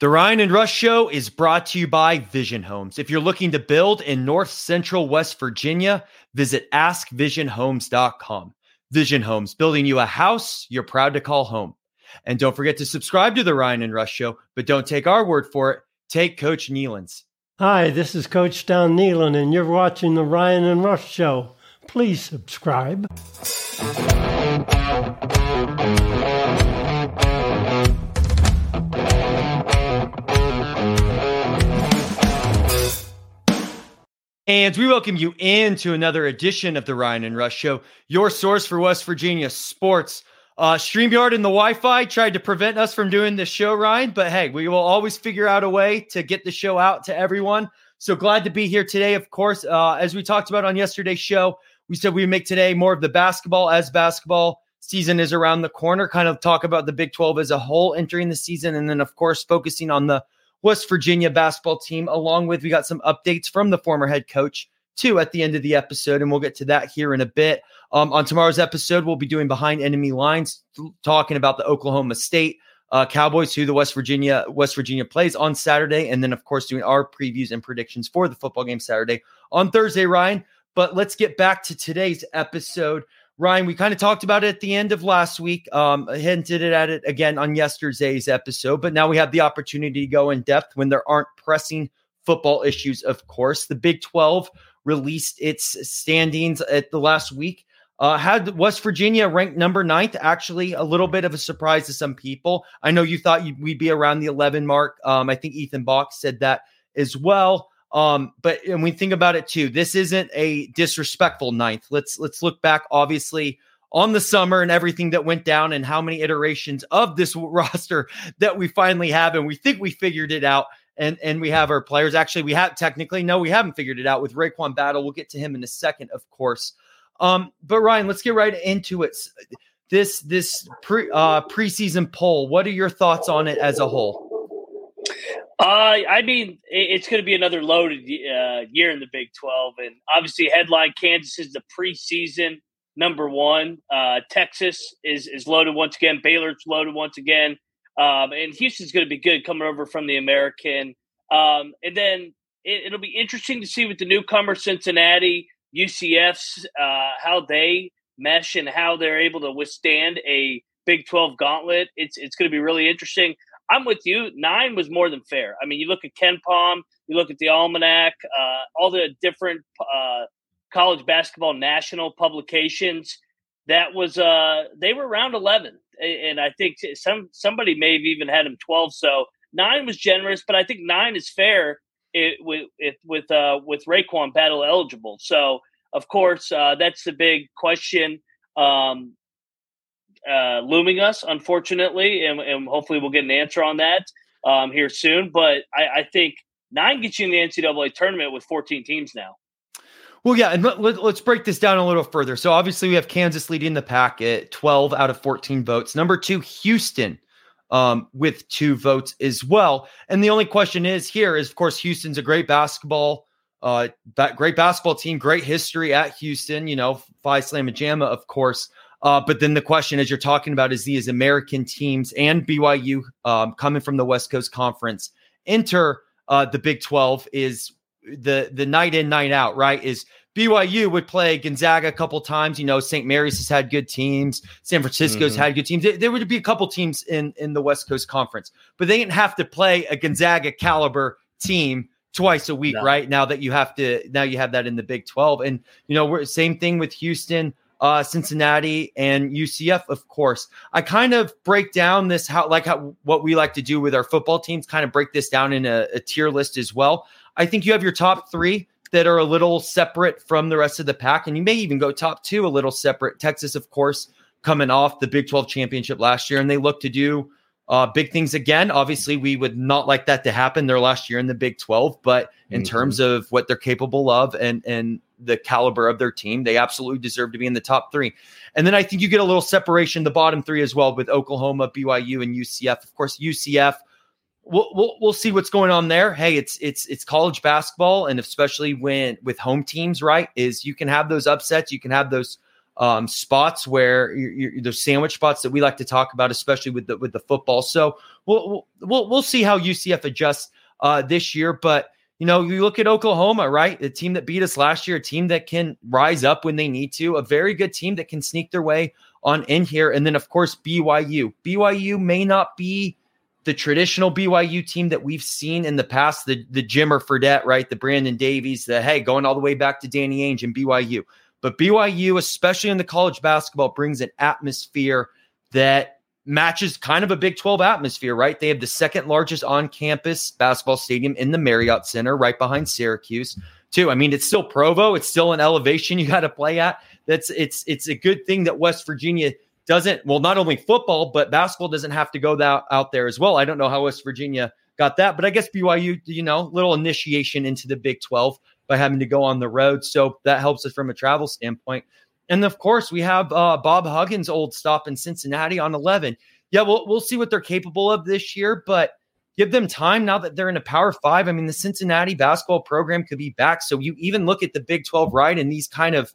The Ryan and Rush Show is brought to you by Vision Homes. If you're looking to build in North Central West Virginia, visit askvisionhomes.com. Vision Homes, building you a house you're proud to call home. And don't forget to subscribe to the Ryan and Rush Show, but don't take our word for it. Take Coach Nehlen's. Hi, this is Coach Don Nehlen, and you're watching the Ryan and Rush Show. Please subscribe. And we welcome you into another edition of the Ryan and Rush Show, your source for West Virginia sports. Uh, StreamYard and the Wi Fi tried to prevent us from doing this show, Ryan, but hey, we will always figure out a way to get the show out to everyone. So glad to be here today. Of course, uh, as we talked about on yesterday's show, we said we make today more of the basketball as basketball season is around the corner, kind of talk about the Big 12 as a whole entering the season, and then, of course, focusing on the West Virginia basketball team, along with we got some updates from the former head coach too at the end of the episode, and we'll get to that here in a bit. Um, on tomorrow's episode, we'll be doing behind enemy lines, talking about the Oklahoma State uh, Cowboys, who the West Virginia West Virginia plays on Saturday, and then of course doing our previews and predictions for the football game Saturday on Thursday, Ryan. But let's get back to today's episode. Ryan, we kind of talked about it at the end of last week, um, hinted at it again on yesterday's episode, but now we have the opportunity to go in depth when there aren't pressing football issues, of course. The Big 12 released its standings at the last week. Uh, had West Virginia ranked number ninth, actually a little bit of a surprise to some people. I know you thought we'd be around the 11 mark. Um, I think Ethan Bach said that as well. Um, but and we think about it too, this isn't a disrespectful ninth. Let's let's look back, obviously, on the summer and everything that went down and how many iterations of this roster that we finally have, and we think we figured it out. And and we have our players. Actually, we have technically no, we haven't figured it out with RaeQuan Battle. We'll get to him in a second, of course. Um, but Ryan, let's get right into it. This this pre uh preseason poll. What are your thoughts on it as a whole? Uh, I mean, it's going to be another loaded uh, year in the Big 12. And obviously, headline Kansas is the preseason number one. Uh, Texas is, is loaded once again. Baylor's loaded once again. Um, and Houston's going to be good coming over from the American. Um, and then it, will be interesting to see with the newcomer Cincinnati, UCF's, uh, how they mesh and how they're able to withstand a Big 12 gauntlet. It's, it's going to be really interesting. I'm with you. Nine was more than fair. I mean, you look at KenPom, you look at the Almanac, uh, all the different uh, college basketball national publications. That was uh, they were around eleven, and I think some somebody may have even had him twelve. So nine was generous, but I think nine is fair it, with it, with uh, with RaeQuan Battle eligible. So of course uh, that's the big question. Um, uh, looming us, unfortunately, and, and, hopefully we'll get an answer on that um, here soon. But I, I, think nine gets you in the NCAA tournament with 14 teams now. Well, yeah, and let, us let, break this down a little further. So obviously we have Kansas leading the pack at 12 out of 14 votes. Number two, Houston um, with two votes as well. And the only question is here is, of course, Houston's a great basketball, uh, great basketball team, great history at Houston. You know, Phi Slamma Jamma, of course. Uh, but then the question, as you're talking about, is these American teams and BYU um, coming from the West Coast Conference enter uh, the Big 12 is the the night in night out, right? Is BYU would play Gonzaga a couple times. You know, St. Mary's has had good teams. San Francisco's mm-hmm. had good teams. There, would be a couple teams in in the West Coast Conference, but they didn't have to play a Gonzaga caliber team twice a week, no. right? Now that you have to, now you have that in the Big 12, and you know, we're same thing with Houston uh, Cincinnati, and UCF, of course. I kind of break down this how like how what we like to do with our football teams, kind of break this down in a, a tier list as well. I think you have your top three that are a little separate from the rest of the pack, and you may even go top two a little separate. Texas, of course, coming off the Big 12 championship last year, and they look to do uh, big things again. Obviously, we would not like that to happen their last year in the Big 12, but in mm-hmm. terms of what they're capable of and and the caliber of their team. They absolutely deserve to be in the top three. And then I think you get a little separation, the bottom three as well, with Oklahoma, BYU, and UCF. Of course, UCF. We'll, we'll, we'll see what's going on there. Hey, it's it's it's college basketball, and especially when with home teams, right? Is you can have those upsets, you can have those um, spots where you're, you're, there's sandwich spots that we like to talk about, especially with the with the football. So we'll we'll we'll see how UCF adjusts uh, this year, but you know, you look at Oklahoma, right? The team that beat us last year, a team that can rise up when they need to, a very good team that can sneak their way on in here. And then, of course, BYU. BYU may not be the traditional BYU team that we've seen in the past, the, the Jimmer Fredette, right? The Brandon Davies, the hey, going all the way back to Danny Ainge and BYU. But BYU, especially in the college basketball, brings an atmosphere that matches kind of a Big 12 atmosphere, right? They have the second largest on campus basketball stadium in the Marriott Center, right behind Syracuse, too. I mean, it's still Provo, it's still an elevation you got to play at. That's it's it's a good thing that West Virginia doesn't well, not only football, but basketball doesn't have to go that, out there as well. I don't know how West Virginia got that, but I guess BYU, you know, little initiation into the Big 12 by having to go on the road. So that helps us from a travel standpoint. And of course, we have uh, Bob Huggins' old stop in Cincinnati on 11. Yeah, we'll, we'll see what they're capable of this year, but give them time now that they're in a power five. I mean, the Cincinnati basketball program could be back. So you even look at the Big 12 right and these kind of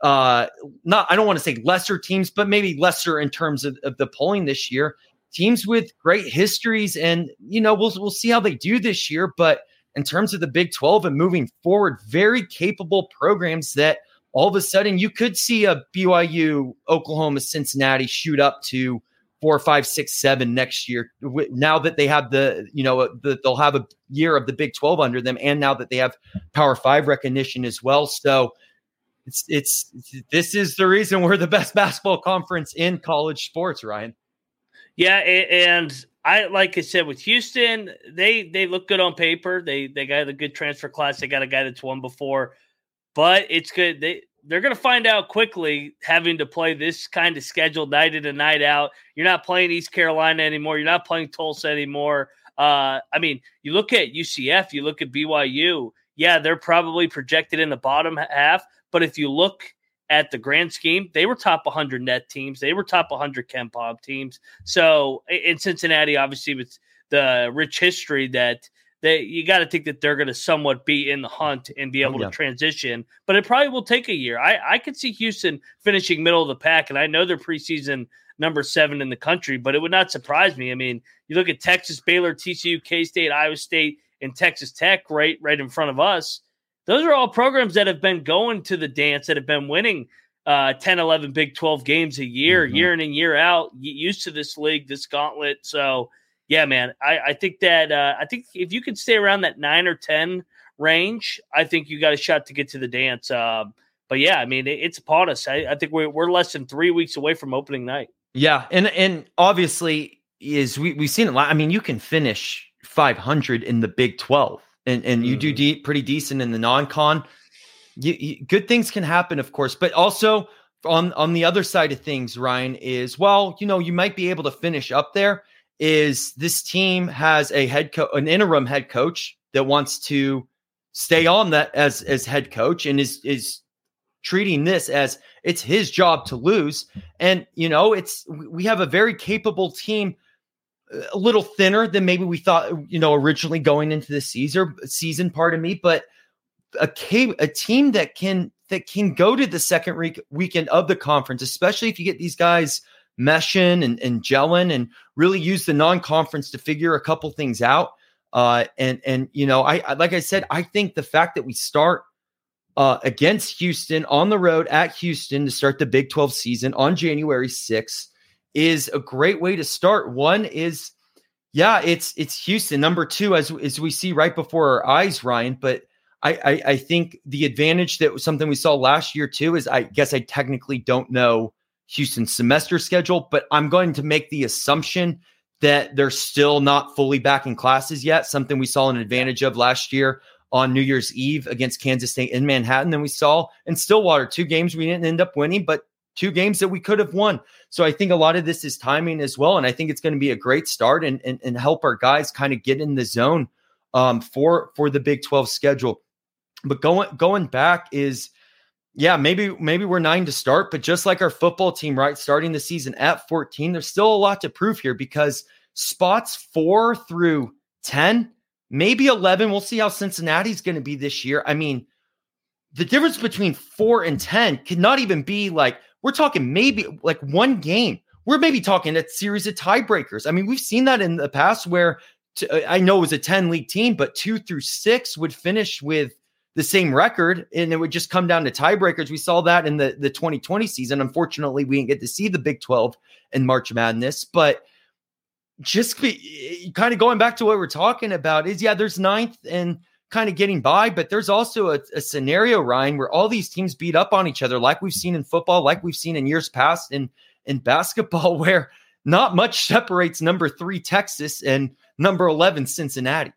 uh not I don't want to say lesser teams, but maybe lesser in terms of, of the polling this year. Teams with great histories, and you know, we'll we'll see how they do this year. But in terms of the Big 12 and moving forward, very capable programs that all of a sudden you could see a BYU, Oklahoma, Cincinnati shoot up to four, five, six, seven next year. Now that they have the, you know, the, they'll have a year of the Big 12 under them, and now that they have Power Five recognition as well. So it's, it's, this is the reason we're the best basketball conference in college sports, Ryan. Yeah. And I, like I said, with Houston, they, they look good on paper. They, they got a good transfer class. They got a guy that's won before but it's good. They they're going to find out quickly having to play this kind of schedule night in and night out. You're not playing East Carolina anymore. You're not playing Tulsa anymore. Uh, I mean, you look at UCF, you look at BYU. Yeah, they're probably projected in the bottom half, but if you look at the grand scheme, they were top 100 net teams. They were top 100 KenPom teams. So in Cincinnati, obviously, with the rich history that they you got to think that they're going to somewhat be in the hunt and be oh, able oh, yeah. to transition. But it probably will take a year. I I could see Houston finishing middle of the pack, and I know they're preseason number seven in the country, but it would not surprise me. I mean, you look at Texas, Baylor, TCU, K State, Iowa State, and Texas Tech right right in front of us. Those are all programs that have been going to the dance, that have been winning uh, 10, 11 Big 12 games a year, mm-hmm. year in and year out, used to this league, this gauntlet. So yeah, man, I, I think that uh, I think if you can stay around that nine or ten range, I think you got a shot to get to the dance. Uh, but yeah, I mean, it, it's upon us. I, I think we're we're less than three weeks away from opening night. Yeah, and and obviously is we we've seen a lot. I mean, you can finish 500 in the Big 12, and and you do mm. de- pretty decent in the non-con. You, you, good things can happen, of course, but also on on the other side of things, Ryan is well, you know, you might be able to finish up there is this team has a head coach, an interim head coach that wants to stay on that as as head coach and is is treating this as it's his job to lose. And you know, it's we have a very capable team, a little thinner than maybe we thought. You know, originally going into the season, season, pardon me, but a a team that can that can go to the second week, weekend of the conference, especially if you get these guys meshing and, and gelling and really use the non-conference to figure a couple things out. Uh, and and you know, I, I like I said, I think the fact that we start uh, against Houston on the road at Houston to start the Big 12 season on January 6th is a great way to start. One is, yeah, it's it's Houston. Number two, as as we see right before our eyes, Ryan. But I, I I think the advantage that was something we saw last year too is I guess I technically don't know Houston's semester schedule, but I'm going to make the assumption that they're still not fully back in classes yet, something we saw an advantage of last year on New Year's Eve against Kansas State in Manhattan. Then we saw in Stillwater two games we didn't end up winning, but two games that we could have won. So I think a lot of this is timing as well. And I think it's going to be a great start and, and, and help our guys kind of get in the zone um, for for the Big 12 schedule. But going going back is yeah, maybe maybe we're nine to start, but just like our football team, right, starting the season at 14, there's still a lot to prove here because spots four through 10, maybe 11, we'll see how Cincinnati's going to be this year. I mean, the difference between four and 10 could not even be like we're talking maybe like one game. We're maybe talking a series of tiebreakers. I mean, we've seen that in the past where to, uh, I know it was a 10 league team, but two through six would finish with the same record and it would just come down to tiebreakers. We saw that in the, the 2020 season. Unfortunately, we didn't get to see the Big 12 in March Madness, but just be, eh, kind of going back to what we're talking about is yeah, there's ninth and kind of getting by, but there's also a, a, scenario, Ryan, where all these teams beat up on each other, like we've seen in football, like we've seen in years past in in basketball, where not much separates number three Texas and number eleven Cincinnati.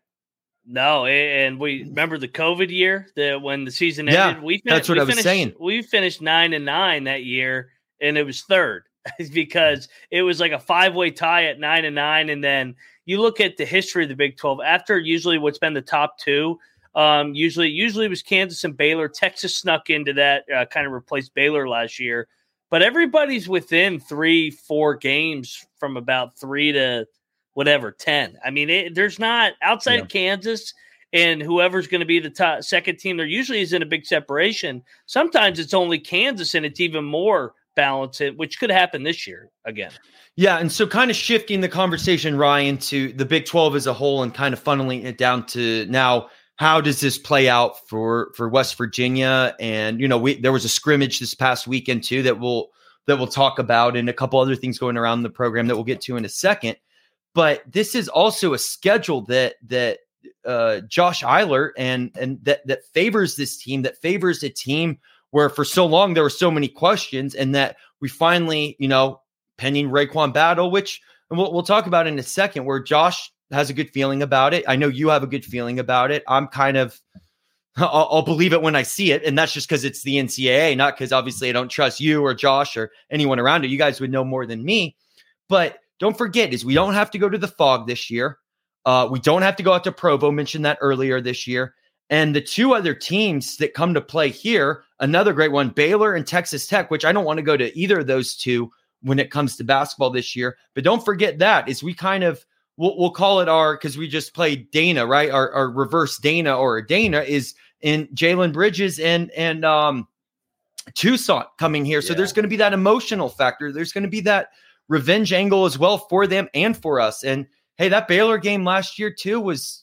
No, and we remember the COVID year that when the season yeah, ended. We fin- that's what I was finished, saying. We finished nine and nine that year, and it was third because it was like a five way tie at nine and nine, and then you look at the history of the Big 12 after usually what's been the top two. Um, usually, usually it was Kansas and Baylor. Texas snuck into that, uh, kind of replaced Baylor last year. But everybody's within three, four games from about three to whatever ten. I mean, it, there's not outside yeah. of Kansas and whoever's going to be the top second team. There usually isn't a big separation. Sometimes it's only Kansas, and it's even more balance it, which could happen this year again. Yeah, and so kind of shifting the conversation, Ryan, to the Big 12 as a whole and kind of funneling it down to now how does this play out for for West Virginia and you know we there was a scrimmage this past weekend too that we'll that we'll talk about and a couple other things going around the program that we'll get to in a second but this is also a schedule that that uh, Josh Eilert and and that that favors this team that favors a team where for so long there were so many questions and that we finally, you know, pending RaeQuan Battle, which we'll, we'll talk about in a second, where Josh has a good feeling about it. I know you have a good feeling about it. I'm kind of, I'll, I'll believe it when I see it. And that's just because it's the NCAA, not because obviously I don't trust you or Josh or anyone around it. You guys would know more than me. But don't forget is we don't have to go to the fog this year. Uh, we don't have to go out to Provo. Mentioned that earlier this year. And the two other teams that come to play here, another great one, Baylor and Texas Tech, which I don't want to go to either of those two when it comes to basketball this year. But don't forget that is we kind of we'll, we'll call it our because we just played Dana, right? Our, our reverse Dana or Dana is in Jalen Bridges and and um Tucson coming here. So yeah. there's going to be that emotional factor. There's going to be that revenge angle as well for them and for us. And hey, that Baylor game last year too was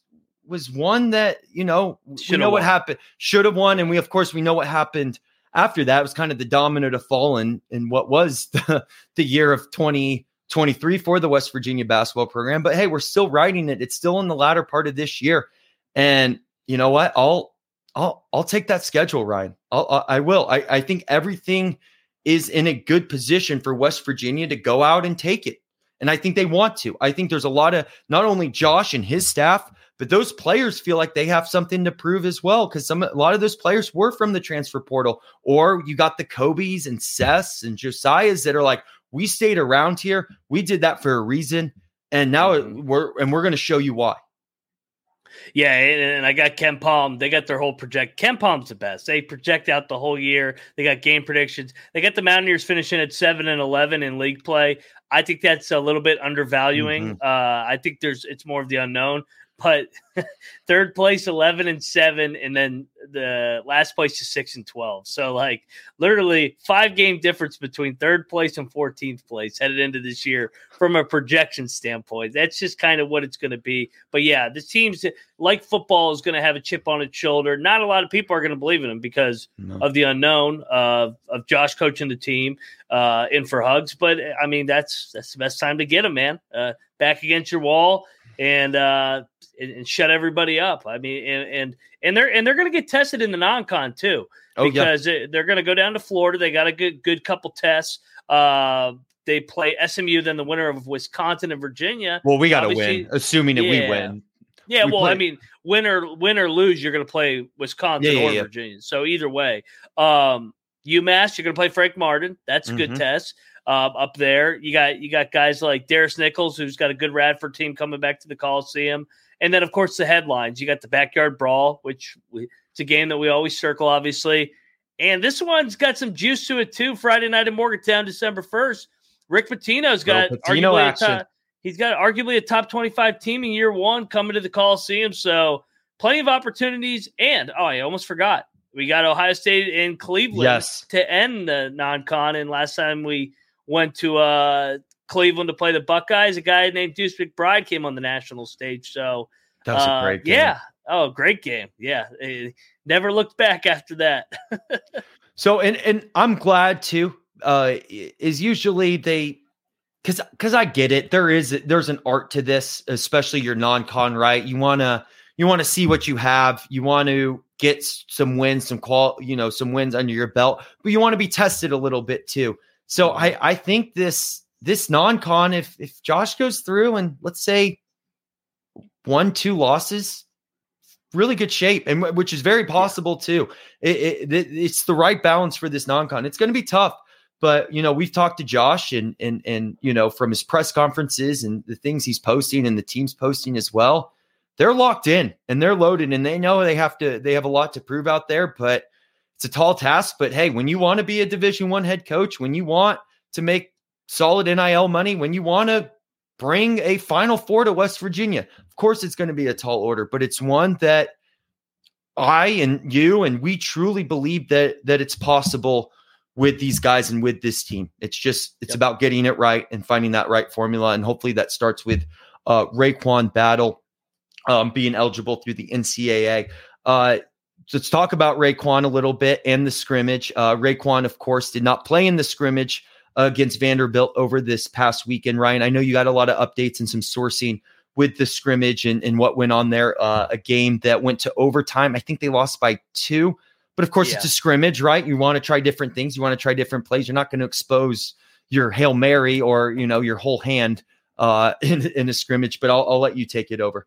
was one that you know Should've we know won. what happened should have won and we of course we know what happened after that. It was kind of the domino to fall in in what was the, the year of 2023 for the west virginia basketball program. But hey we're still writing it. It's still in the latter part of this year. And you know what? I'll i'll i'll take that schedule ryan. I'll, i will. I, I think everything is in a good position for west virginia to go out and take it. And i think they want to. I think there's a lot of not only josh and his staff but those players feel like they have something to prove as well because some a lot of those players were from the transfer portal, or you got the Kobe's and Seths and Josiah's that are like, we stayed around here, we did that for a reason, and now mm-hmm. we're and we're going to show you why. Yeah, and I got KenPom. They got their whole project. KenPom's the best. They project out the whole year. They got game predictions. They got the Mountaineers finishing at seven and eleven in league play. I think that's a little bit undervaluing. Mm-hmm. Uh, I think there's it's more of the unknown but third place 11 and 7 and then the last place is 6 and 12 so like literally five game difference between third place and 14th place headed into this year from a projection standpoint. That's just kind of what it's going to be. But yeah the teams like football is going to have a chip on its shoulder. Not a lot of people are going to believe in them because no. of the unknown of, of josh coaching the team uh, in for hugs. But i mean that's that's the best time to get them man. Uh, back against your wall and uh, and, and, shut everybody up. I mean, and and, and they're and they're going to get tested in the non-con too because oh, yeah. they're going to go down to Florida. They got a good good couple tests. Uh, they play SMU, then the winner of Wisconsin and Virginia. Well, we got to win, assuming that yeah. we win. Yeah, we well, play. I mean, win or win or lose, you're going to play Wisconsin yeah, or Virginia. So either way, um, UMass, you're going to play Frank Martin. That's a good mm-hmm. test uh, up there. You got you got guys like Darris Nichols, who's got a good Radford team coming back to the Coliseum, and then of course the headlines. You got the backyard brawl, which we, it's a game that we always circle, obviously, and this one's got some juice to it too. Friday night in Morgantown, December first. Rick Pitino's got Pitino arguably action. Top, he's got arguably a top twenty-five team in year one coming to the Coliseum, so plenty of opportunities. And oh, I almost forgot We got Ohio State and Cleveland Yes. to end the non-con. And last time we went to uh, Cleveland to play the Buckeyes, a guy named Deuce McBride came on the national stage. So That was uh, a great game. Yeah. Oh, great game. Yeah. Eh, never looked back after that. So and and I'm glad too. Uh, is usually they because because I get it. There is there's an art to this, especially your non-con. Right, you wanna you want to see what you have. You want to get some wins, some qual, you know, some wins under your belt, but you want to be tested a little bit too. So I I think this this non-con, if if Josh goes through and let's say one two losses, really good shape, and which is very possible too. It, it, it- it's the right balance for this non-con. It's going to be tough, but you know we've talked to Josh and and and you know from his press conferences and the things he's posting and the team's posting as well. They're locked in and they're loaded and they know they have to they have a lot to prove out there, but it's a tall task. But hey, when you want to be a Division One head coach, when you want to make solid NIL money, when you want to bring a Final Four to West Virginia, of course it's going to be a tall order, but it's one that I and you and we truly believe that that it's possible with these guys and with this team. It's just it's Yep. about getting it right and finding that right formula, and hopefully that starts with uh, RaeQuan Battle um, being eligible through the NCAA. Uh, let's talk about RaeQuan a little bit and the scrimmage. Uh, RaeQuan, of course, did not play in the scrimmage against Vanderbilt over this past weekend. Ryan, I know you got a lot of updates and some sourcing with the scrimmage and, and what went on there. Uh, a game that went to overtime. I think they lost by two, but of course, it's a scrimmage, right? You want to try different things. You want to try different plays. You're not going to expose your hail mary or you know your whole hand uh, in, in a scrimmage. But I'll, I'll let you take it over.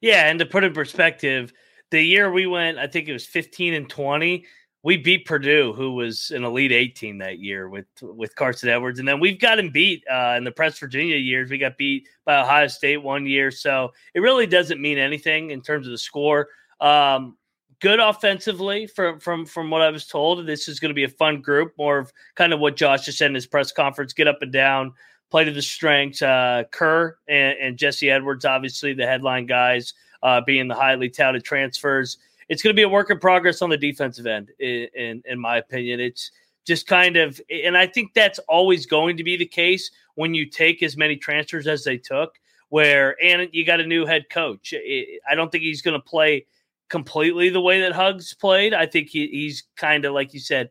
Yeah, and to put in perspective, the year we went, I think it was 15 and 20. We beat Purdue, who was an Elite 18 that year with with Carson Edwards, and then we've gotten beat uh, in the Press Virginia years. We got beat by Ohio State one year, so it really doesn't mean anything in terms of the score. Um, good offensively from from from what I was told. This is going to be a fun group, more of kind of what Josh just said in his press conference: get up and down, play to the strengths. Uh, Kerr and, and Jesse Edwards, obviously the headline guys, uh, being the highly touted transfers. It's going to be a work in progress on the defensive end, in, in in my opinion. It's just kind of, and I think that's always going to be the case when you take as many transfers as they took. Where and you got a new head coach. I don't think he's going to play completely the way that Hugs played. I think he, he's kind of like you said,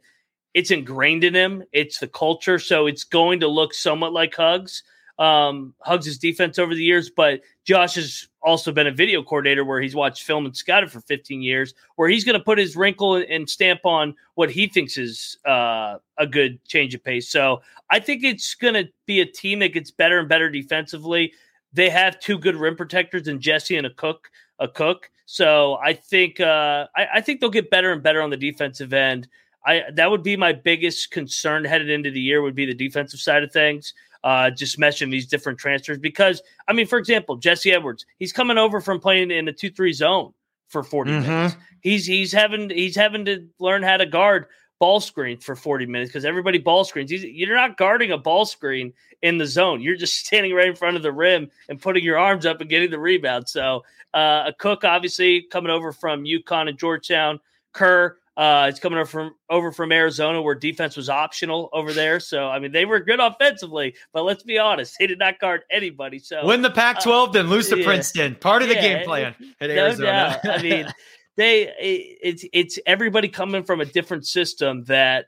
it's ingrained in him. It's the culture, so it's going to look somewhat like Hugs. Um, Hugs' his defense over the years, but Josh has also been a video coordinator where he's watched film and scouted for 15 years, where he's going to put his wrinkle and stamp on what he thinks is uh, a good change of pace. So I think it's going to be a team that gets better and better defensively. They have two good rim protectors and Jesse and Akok. A Cook. So I think uh, I, I think they'll get better and better on the defensive end. I that would be my biggest concern headed into the year would be the defensive side of things. Uh, just mention these different transfers because I mean, for example, Jesse Edwards, he's coming over from playing in a two-three zone for 40 Mhm. minutes. He's he's having he's having to learn how to guard ball screens for 40 minutes because everybody ball screens. He's, you're not guarding a ball screen in the zone. You're just standing right in front of the rim and putting your arms up and getting the rebound. So uh, Akok, obviously, coming over from UConn and Georgetown. Kerr, uh, it's coming over from over from Arizona, where defense was optional over there. So I mean, they were good offensively, but let's be honest, they did not guard anybody. So Win the Pac-12, then lose to yeah. Princeton. Part of the Yeah, game plan at no Arizona. doubt. I mean, they it, it's it's everybody coming from a different system that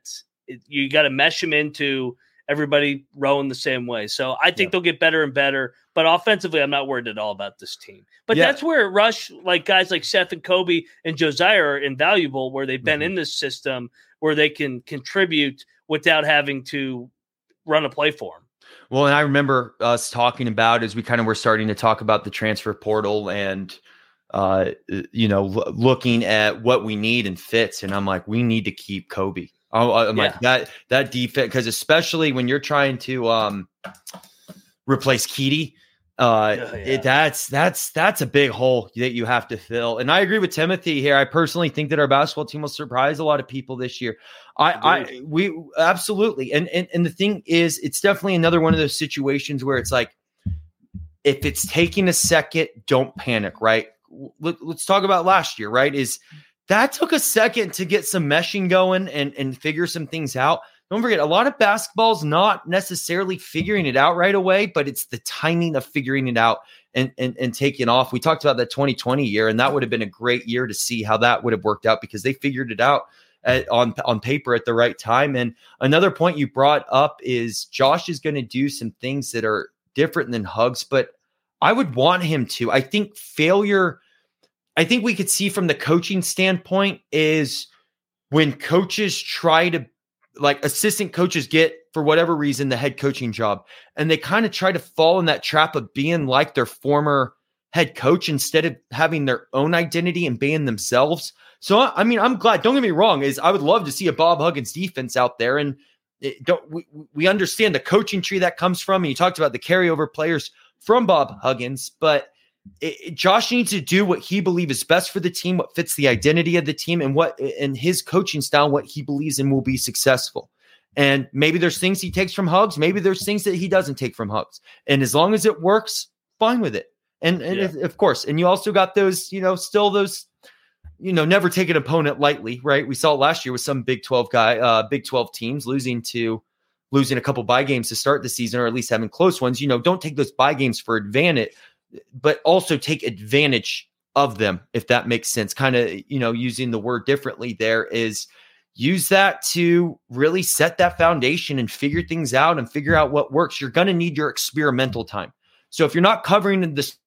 it, you got to mesh them into everybody rowing the same way. So I think Yeah. they'll get better and better. But offensively, I'm not worried at all about this team. But Yeah. that's where Rush, like guys like Seth and Kobe and Josiah, are invaluable. Where they've been Mhm. in this system where they can contribute without having to run a play for them. Well, and I remember us talking about as we kind of were starting to talk about the transfer portal and uh you know l- looking at what we need and fits and I'm like we need to keep Kobe. Oh, I'm like that that defense because especially when you're trying to um replace Keedy uh Oh, yeah. it, that's that's that's a big hole that you have to fill. And I agree with Timothy here. I personally think that our basketball team will surprise a lot of people this year. I, I we absolutely and, and and the thing is it's definitely another one of those situations where it's like if it's taking a second don't panic right Let, let's talk about last year right is that took a second to get some meshing going and, and figure some things out. Don't forget, a lot of basketball's not necessarily figuring it out right away, but it's the timing of figuring it out and, and, and taking off. We talked about that 2020 year, and that would have been a great year to see how that would have worked out because they figured it out at, on on paper at the right time. And another point you brought up is Josh is going to do some things that are different than Hugs, but I would want him to. I think failure. I think we could see from the coaching standpoint is when coaches try to like assistant coaches get for whatever reason the head coaching job and they kind of try to fall in that trap of being like their former head coach instead of having their own identity and being themselves so I mean, I'm glad. Don't get me wrong. Is I would love to see a Bob Huggins defense out there, and don't we, we understand the coaching tree that comes from. And you talked about the carryover players from Bob Huggins, but it, Josh needs to do what he believes is best for the team, what fits the identity of the team, and what and his coaching style, what he believes in will be successful. And maybe there's things he takes from Hugs, maybe there's things that he doesn't take from Hugs, and as long as it works, fine with it. And, and yeah. of course, and you also got those, you know, still those you know, never take an opponent lightly, right? We saw last year with some Big 12 guy, uh, Big 12 teams losing to losing a couple buy games to start the season, or at least having close ones. You know, don't take those buy games for advantage, but also take advantage of them, if that makes sense. Kind of, you know, using the word differently there is use that to really set that foundation and figure things out and figure out what works. You're going to need your experimental time. So if you're not covering this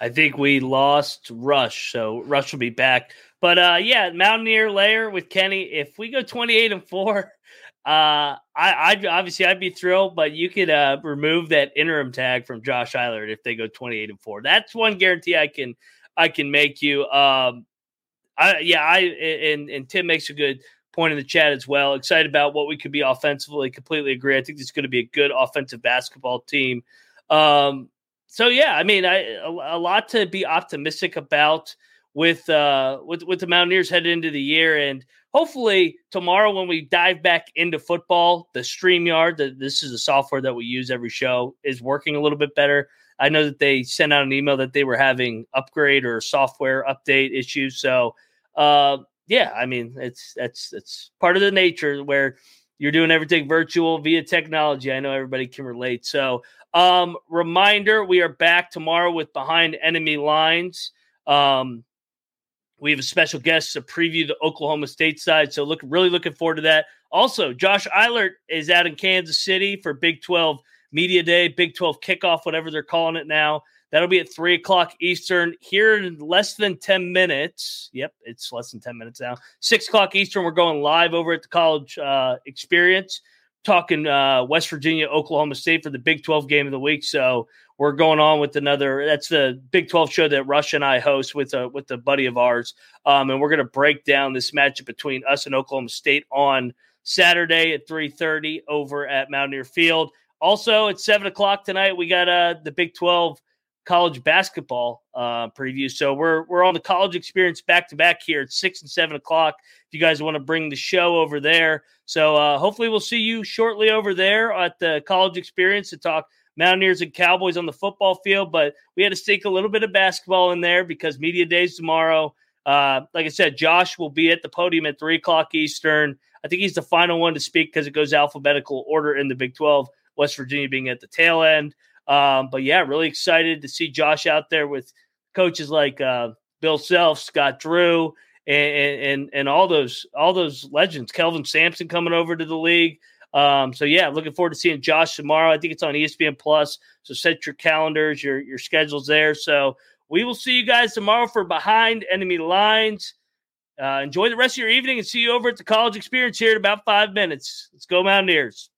I think we lost Rush, so Rush will be back. But uh, yeah, Mountaineer layer with Kenny. If we go twenty eight and four, uh, I, would obviously I'd be thrilled. But you could uh, remove that interim tag from Josh Eilert if they go twenty eight and four. That's one guarantee I can I can make you. Um, I yeah, I and and Tim makes a good point in the chat as well. Excited about what we could be offensively. Completely agree. I think it's going to be a good offensive basketball team. Um, so yeah, I mean, I a, a, lot to be optimistic about with uh with with the Mountaineers headed into the year, and hopefully tomorrow when we dive back into football, the Streamyard, that this is a software that we use every show, is working a little bit better. I know that they sent out an email that they were having upgrade or software update issues. So, uh, yeah, I mean, it's that's it's part of the nature where you're doing everything virtual via technology. I know everybody can relate. So, um, reminder we are back tomorrow with Behind Enemy Lines. Um, we have a special guest to preview the Oklahoma State side. So, look, really looking forward to that. Also, Josh Eilert is out in Kansas City for Big 12 Media Day, Big 12 kickoff, whatever they're calling it now. That'll be at three o'clock Eastern here in less than 10 minutes. Yep, it's less than 10 minutes now. Six o'clock Eastern, we're going live over at the college uh, experience, talking uh, West Virginia, Oklahoma State for the Big 12 game of the week. So we're going on with another. That's the Big 12 show that Rush and I host with a with a buddy of ours, um, and we're going to break down this matchup between us and Oklahoma State on Saturday at 3:30 over at Mountaineer Field. Also at seven o'clock tonight, we got uh, the Big 12 college basketball uh, preview. So we're we're on the college experience back to back here at six and seven o'clock. If you guys want to bring the show over there, so uh, hopefully we'll see you shortly over there at the college experience to talk Mountaineers and Cowboys on the football field. But we had to stick a little bit of basketball in there because media days tomorrow. Uh, like I said, Josh will be at the podium at three o'clock Eastern. I think he's the final one to speak because it goes alphabetical order in the Big Twelve. West Virginia being at the tail end. Um, but yeah, really excited to see Josh out there with coaches like uh, Bill Self, Scott Drew, and, and and all those all those legends. Kelvin Sampson coming over to the league. Um, so yeah, looking forward to seeing Josh tomorrow. I think it's on ESPN Plus. So set your calendars, your your schedules there. So we will see you guys tomorrow for Behind Enemy Lines. Uh, enjoy the rest of your evening and see you over at the college experience here in about five minutes. Let's go Mountaineers.